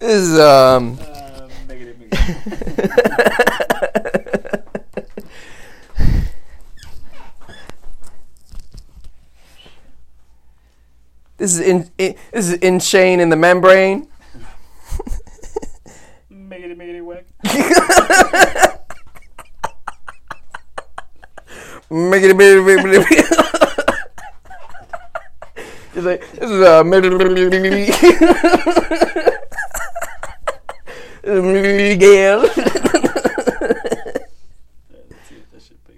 This is um. Uh, negative, negative. This is in, in this is in chain in the membrane. Miggity, miggity, whack. Make it a bit, bit, bit, bit. It's like this is uh, a Miguel.